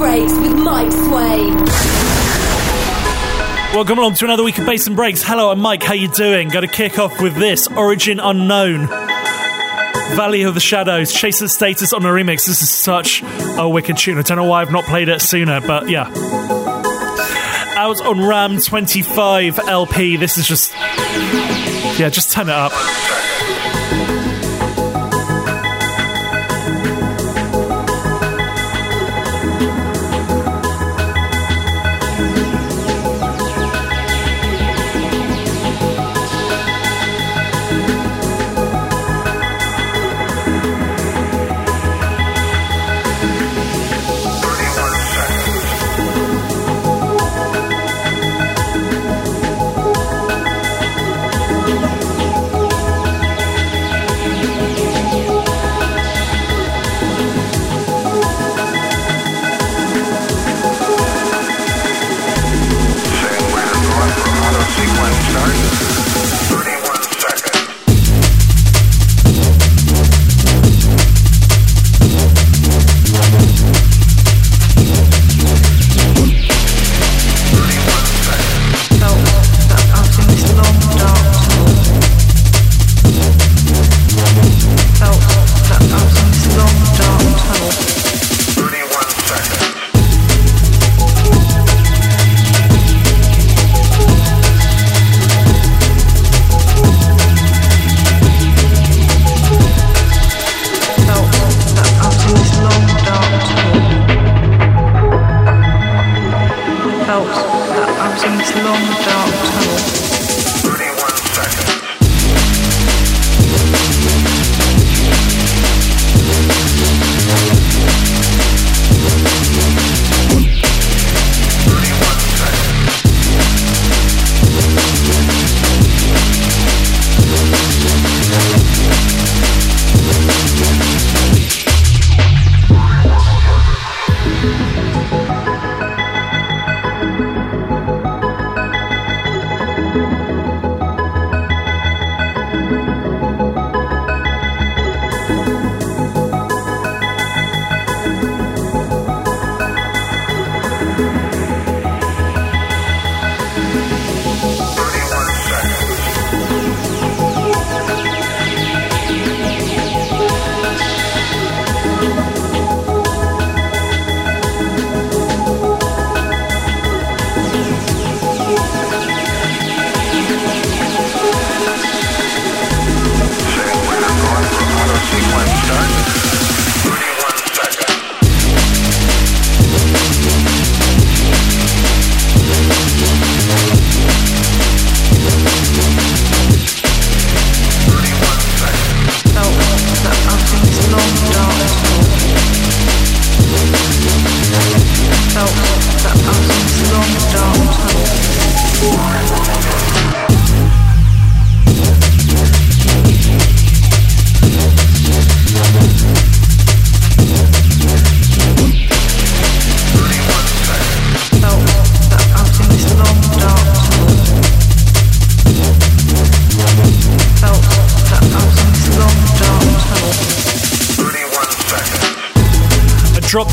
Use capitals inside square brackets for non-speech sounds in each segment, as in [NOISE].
Breaks with Mike Swain. Welcome along to another week of Bass and Breaks. Hello, I'm Mike. How you doing? Got to kick off with this Origin Unknown. Valley of the Shadows, Chase & Status on a remix. This is such a wicked tune. I don't know why I've not played it sooner, but yeah. Out on Ram 25 LP. This is just. Yeah, just turn it up.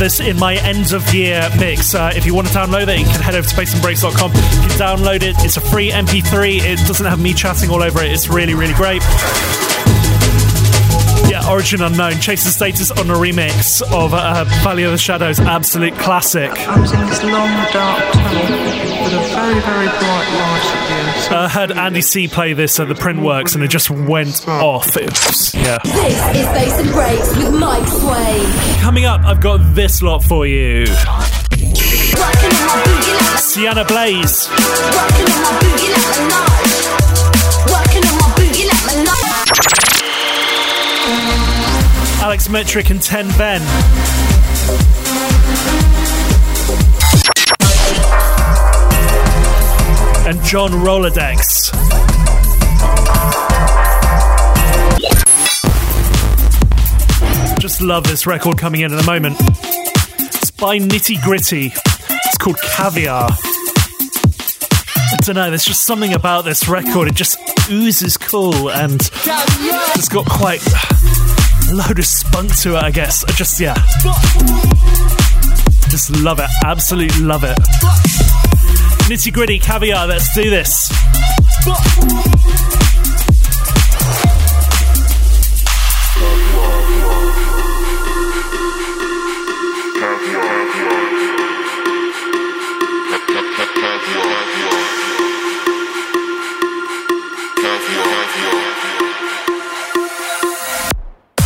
This in my end of year mix. Uh, if you want to download it, you can head over to bassandbreaks.com. You can download it. It's a free MP3. It doesn't have me chatting all over it. It's really, really great. Yeah, Origin Unknown, Chase & Status on a remix of uh, Valley of the Shadows, absolute classic. I was in this long dark tunnel with a very, very Uh, I heard Andy C play this at the Printworks and it just went off. Was, yeah. This is Bass and Breaks with Mike Swain. Coming up, I've got this lot for you. Sienna Blaze. Alex Metric and Ten Ven. And John Rolodex. Just love this record coming in at the moment. It's by Nitty Gritty. It's called Caviar. I don't know, there's just something about this record. It just oozes cool and it's got quite a load of spunk to it, I guess. I just, yeah. Just love it. Absolutely love it. Nitty gritty caviar. Let's do this.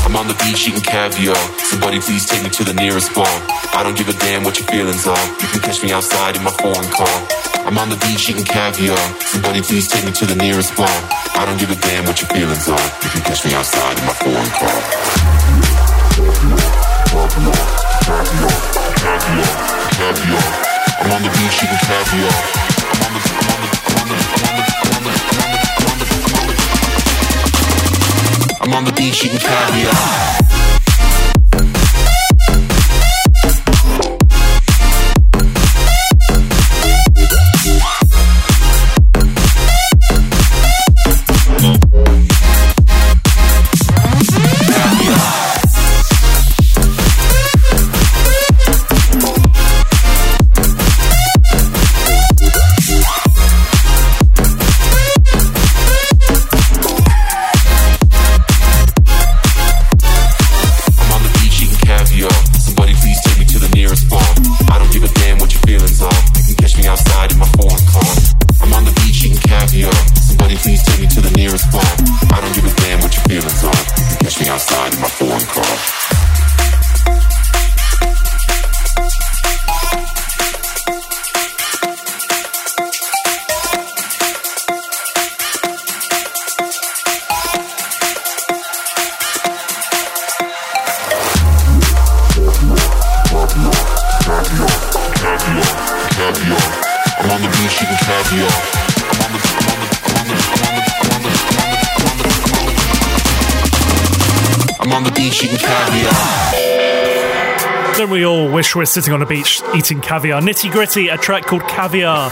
I'm on the beach eating caviar. Somebody please take me to the nearest bar. I don't give a damn what your feelings are. You can catch me outside in my foreign car. I'm on the beach eating caviar. Somebody please take me to the nearest bar. I don't give a damn what your feelings are. If you catch me outside in my foreign car. Caviar, caviar, caviar, caviar. I'm on the beach eating caviar. I'm on the, I'm on the, I'm on the, I'm on the, I'm on the, I'm on the, I'm on the. I'm on the beach eating caviar. We're sitting on a beach eating caviar? Nitty gritty, a track called Caviar.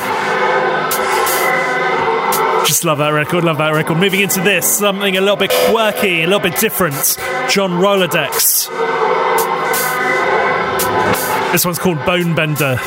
Just love that record, love that record. Moving into this, something a little bit quirky, a little bit different. John Rolodex. This one's called Bone Bender.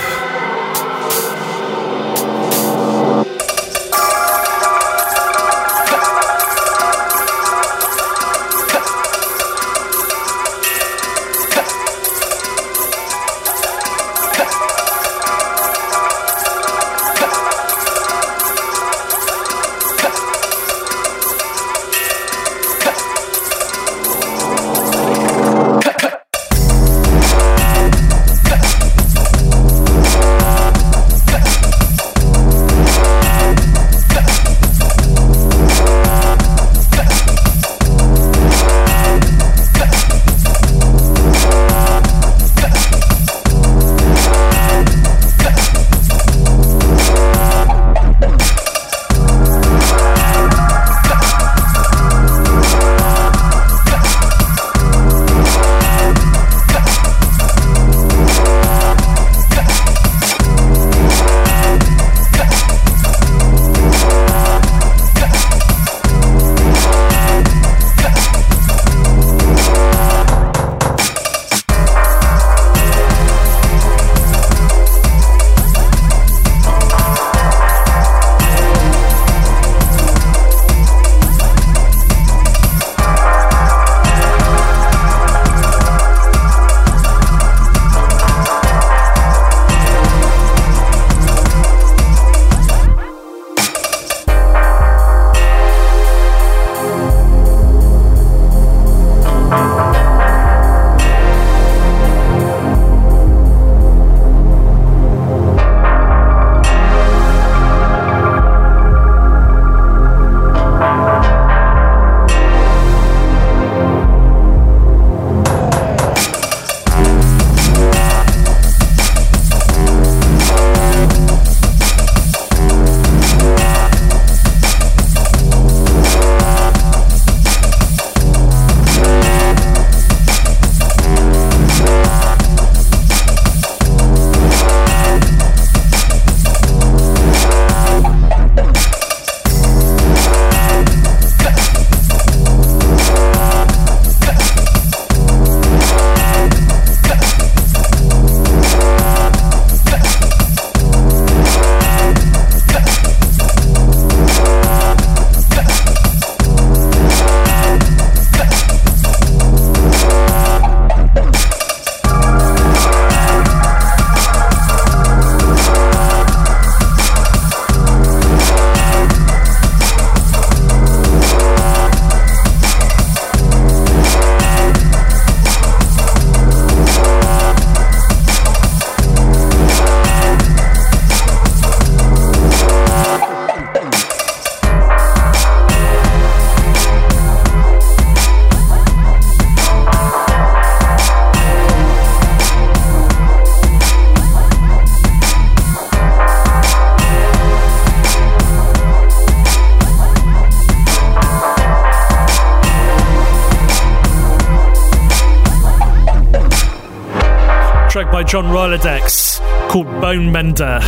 John Rolodex called Bone Mender.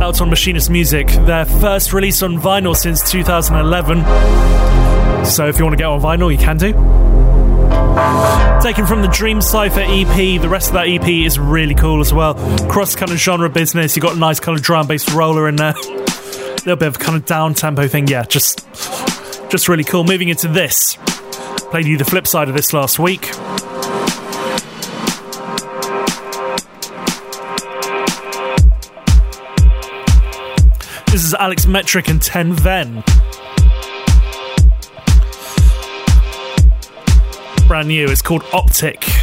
Out on Machinist Music, their first release on vinyl since 2011. So if you want to get on vinyl, you can do. Taken from the Dream Cypher EP, the rest of that EP is really cool as well. Cross kind of genre business, you got a nice kind of drum based roller in there. A little bit of kind of down tempo thing, yeah, just just really cool. Moving into this. Played you the flip side of this last week. This is Alex Metric and Ten Ven. Brand new, it's called Optic.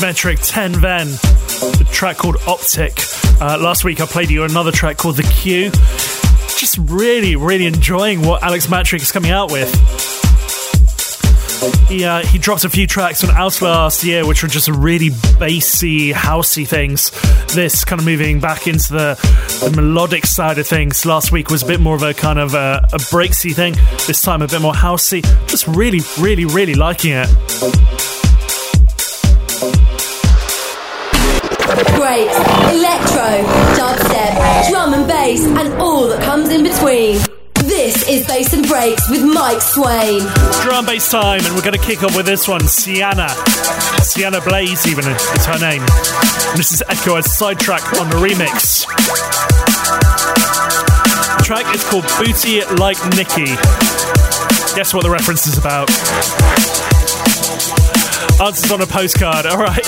Metric, 10 Ven, the track called Optic. Uh, last week I played you another track called The Q. Just really, really enjoying what Alex Metric is coming out with. He, uh, he dropped a few tracks on Out last year, which were just really bassy, housey things. This kind of moving back into the, the melodic side of things. Last week was a bit more of a kind of a, a breaksy thing. This time a bit more housey. Just really, really, really liking it. Breaks, electro, dubstep, drum and bass, and all that comes in between. This is Bass and Breaks with Mike Swain. Drum bass time, and we're going to kick off with this one Sienna. Sienna Blaze, even is her name. And this is Ekko as sidetrack on the remix. The track is called Booty Like Nikki. Guess what the reference is about? Answers on a postcard, alright.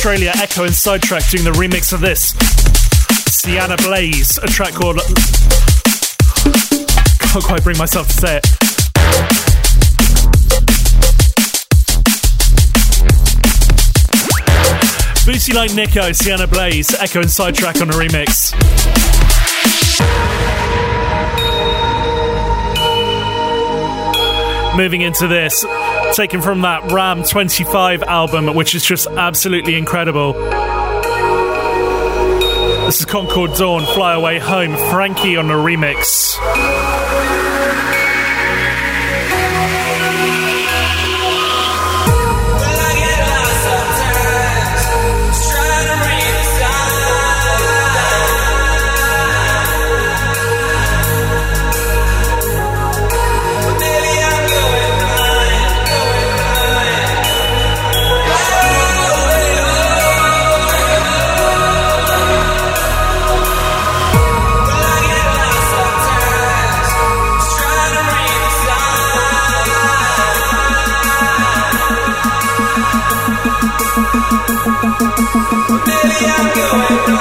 Australia, Ekko and Sidetrack, doing the remix of this. Sienna Blaze, a track called. Can't quite bring myself to say it. Booty like Nico, Sienna Blaze, Ekko and Sidetrack on a remix. Moving into this, taken from that Ram 25 album, which is just absolutely incredible. This is Concord Dawn, Fly Away Home, Frankie on remix. remix Media que bueno.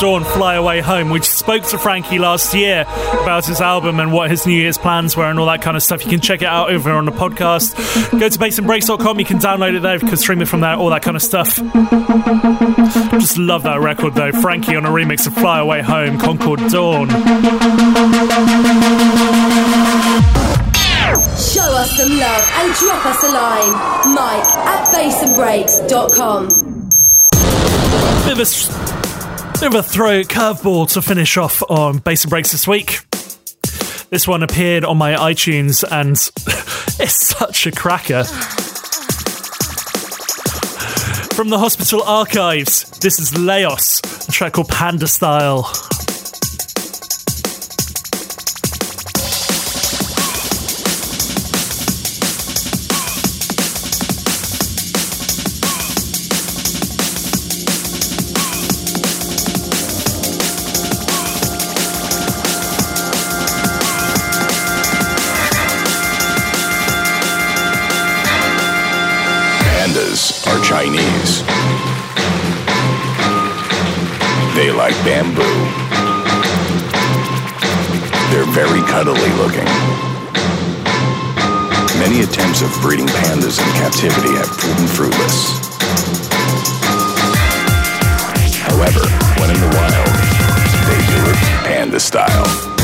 Dawn, Fly Away Home. We spoke to Frankie last year about his album and what his New Year's plans were and all that kind of stuff. You can check it out over on the podcast. Go to bassandbreaks.com, you can download it there, you can stream it from there, all that kind of stuff. Just love that record though. Frankie on a remix of Fly Away Home, Concord Dawn. Show us some love and drop us a line. Mike at bassandbreaks.com. Bit of a, s- bit of a throw curveball to finish off on Bass and Breaks this week. This one appeared on my iTunes and [LAUGHS] it's such a cracker. From the Hospital Archives, this is Laos, a track called Panda Style. Like bamboo. They're very cuddly looking. Many attempts of breeding pandas in captivity have proven fruitless. However, when in the wild, they do it panda style.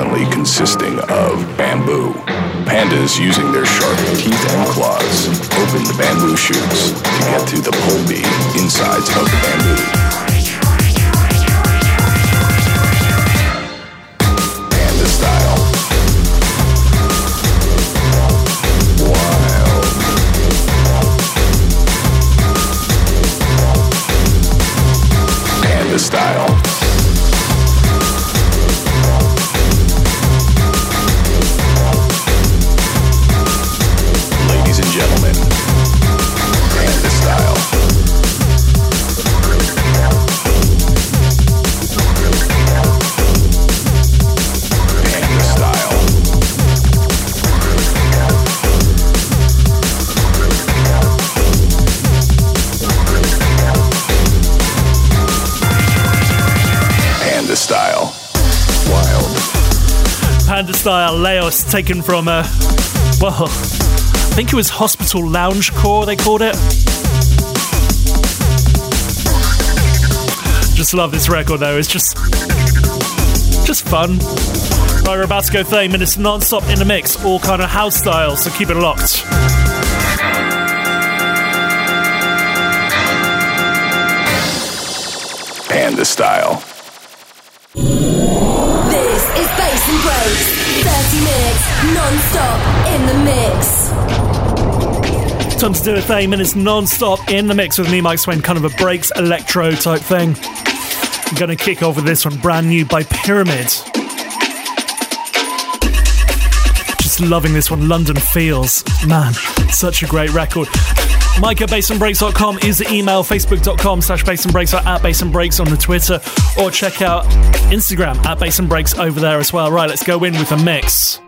Predominantly consisting of bamboo. Pandas, using their sharp teeth and claws, open the bamboo shoots to get to the pulpy insides of the bamboo. Panda style. Wild. Panda style. Laos, taken from a. Well, I think it was Hospital Lounge Core, they called it. Just love this record though, it's just. just fun. Right, we're about to go 30 minutes non stop in the mix, all kind of house style, so keep it locked. Panda style. 30 minutes non-stop in the mix. Time to do a 30 minutes non stop in the mix with me, Mike Swain, kind of a breaks electro type thing. I'm gonna kick off with this one, brand new by Pyramid. Just loving this one, London Feels. Man, such a great record. Mike at bassandbreaks.com is the email, facebook.com slash bassandbreaks or at bassandbreaks on the Twitter, or check out Instagram at bassandbreaks over there as well. Right, let's go in with a mix.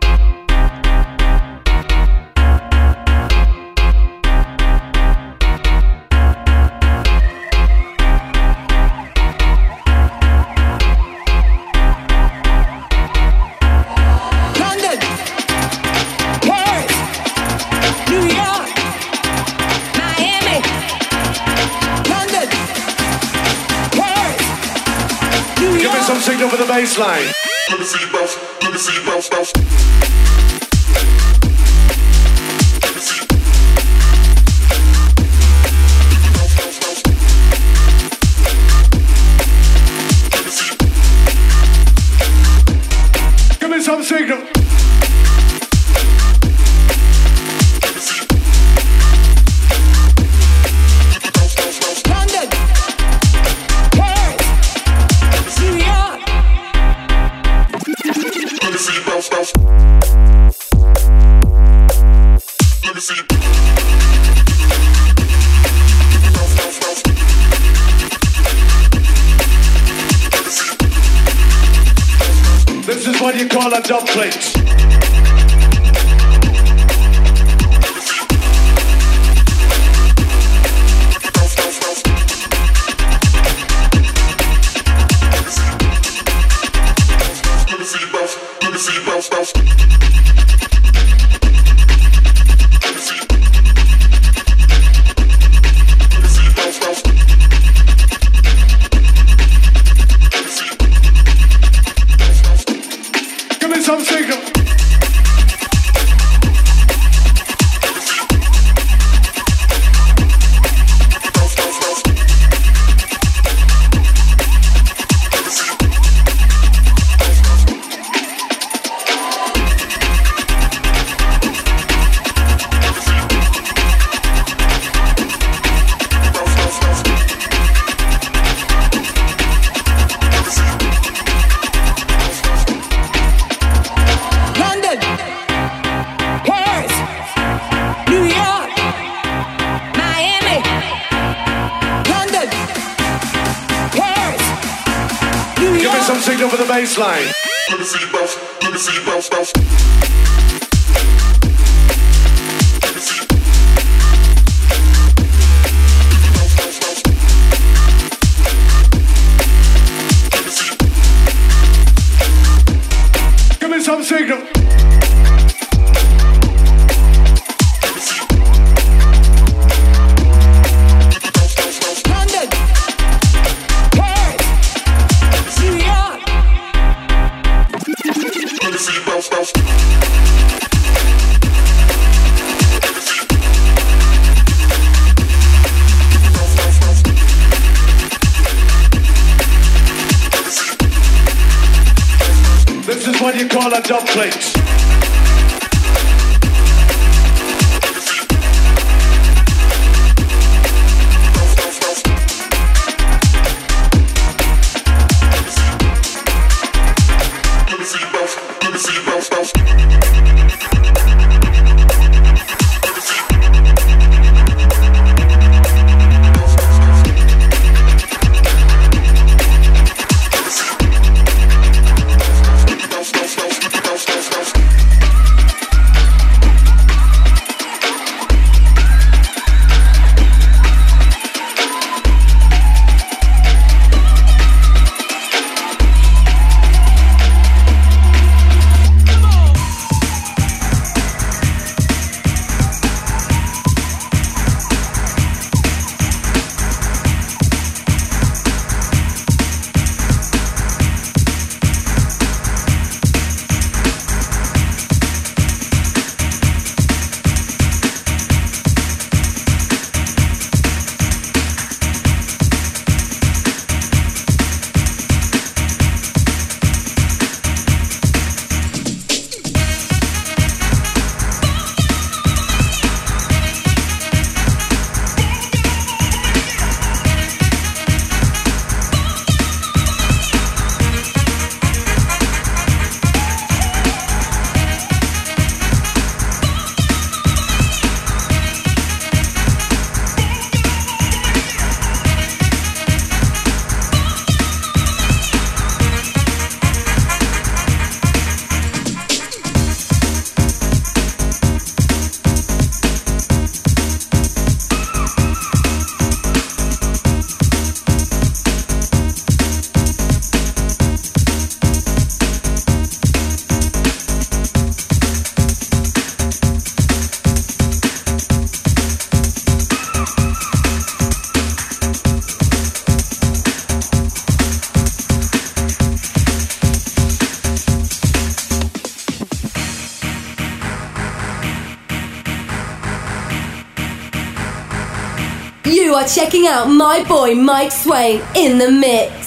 baseline. Let me see you bounce, let me see you bounce, bounce. up. Are checking out my boy Mike Swain in the mix.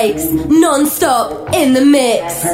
breaks, non stop in the mix.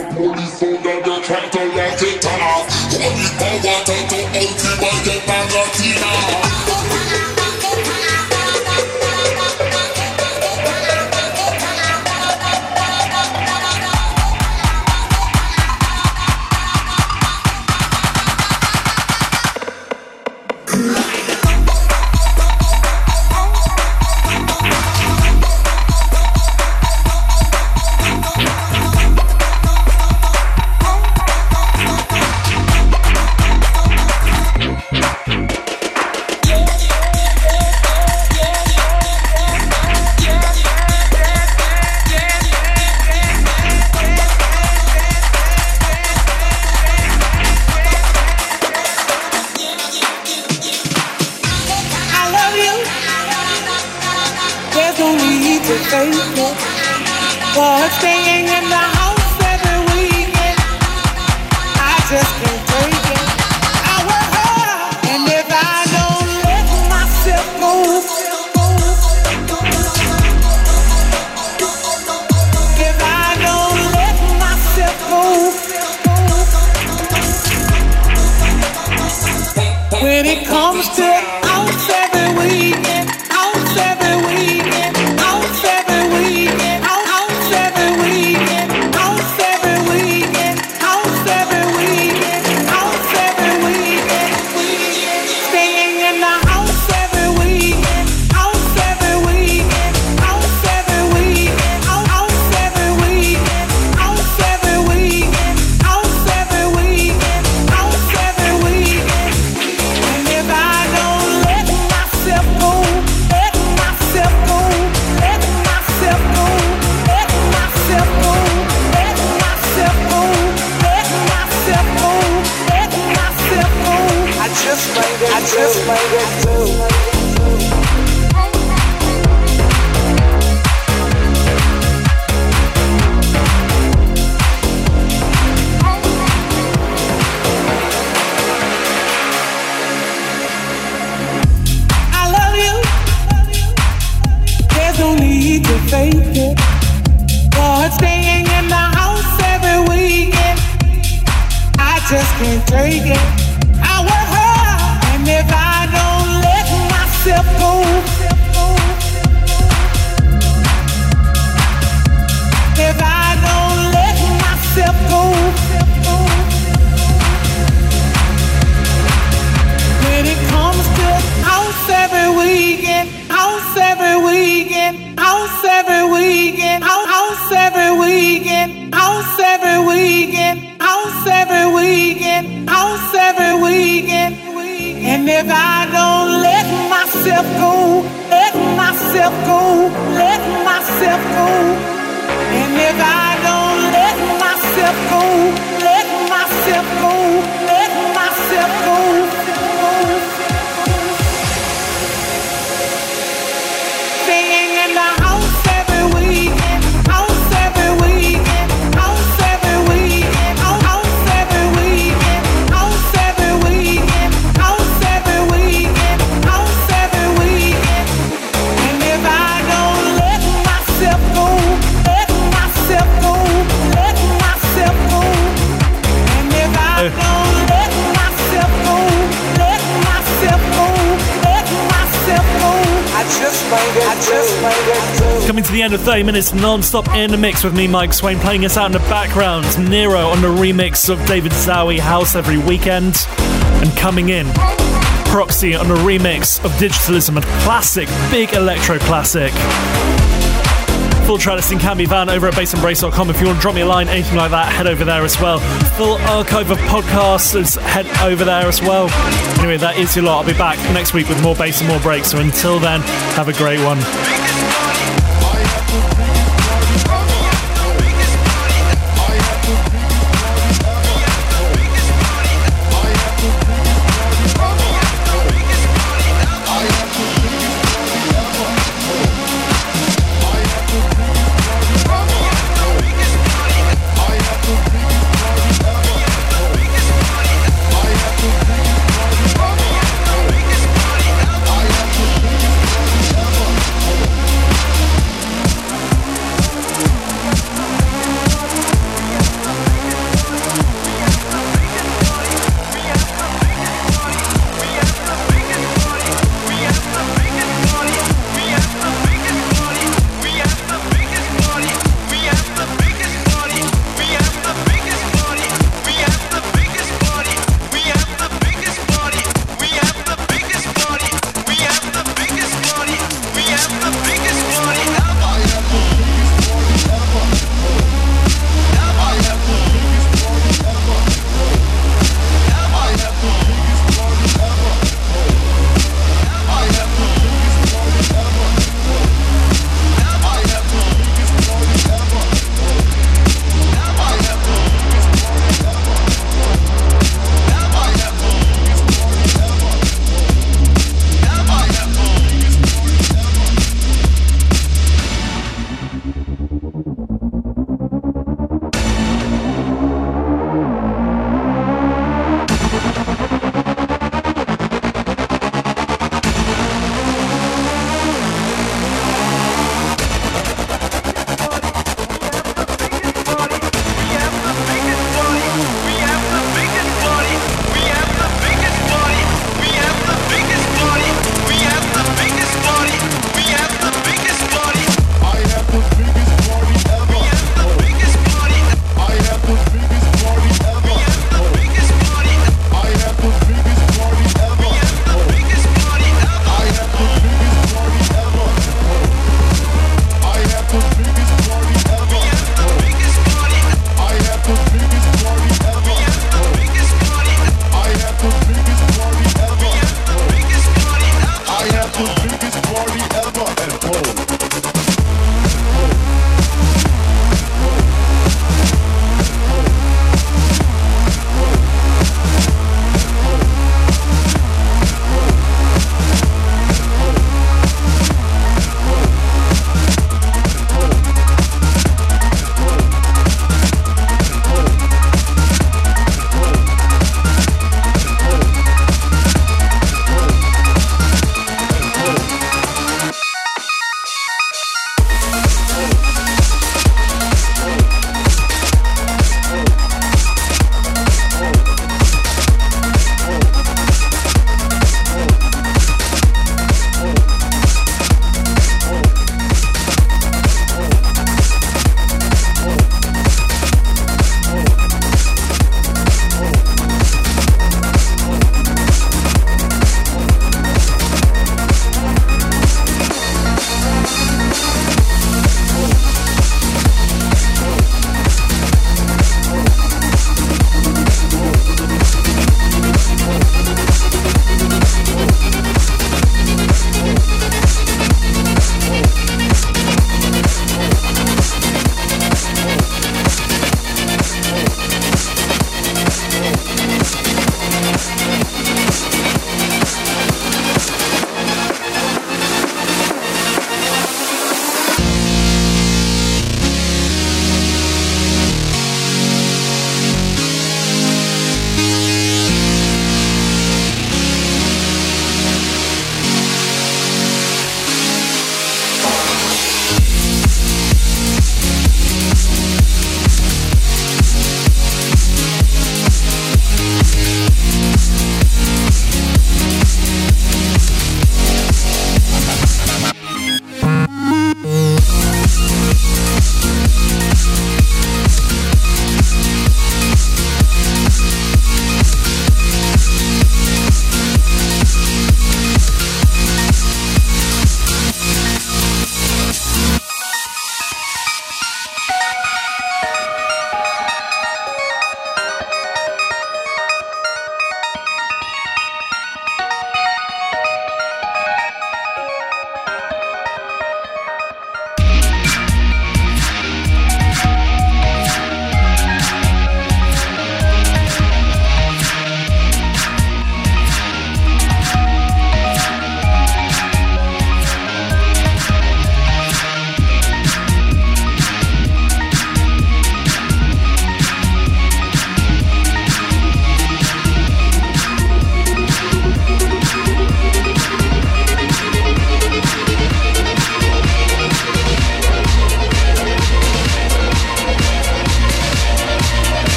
myself go end of 30 minutes non-stop in the mix with me, Mike Swain, playing us out in the background. Nero on the remix of David Zowie House every weekend. And coming in, Proxy on a remix of Digitalism, a classic, big electro classic. Full track listing can be found over at bassandbreaks.com. If you want to drop me a line, anything like that, head over there as well. Full archive of podcasts, head over there as well. Anyway, that is your lot. I'll be back next week with more bass and more breaks. So until then, have a great one.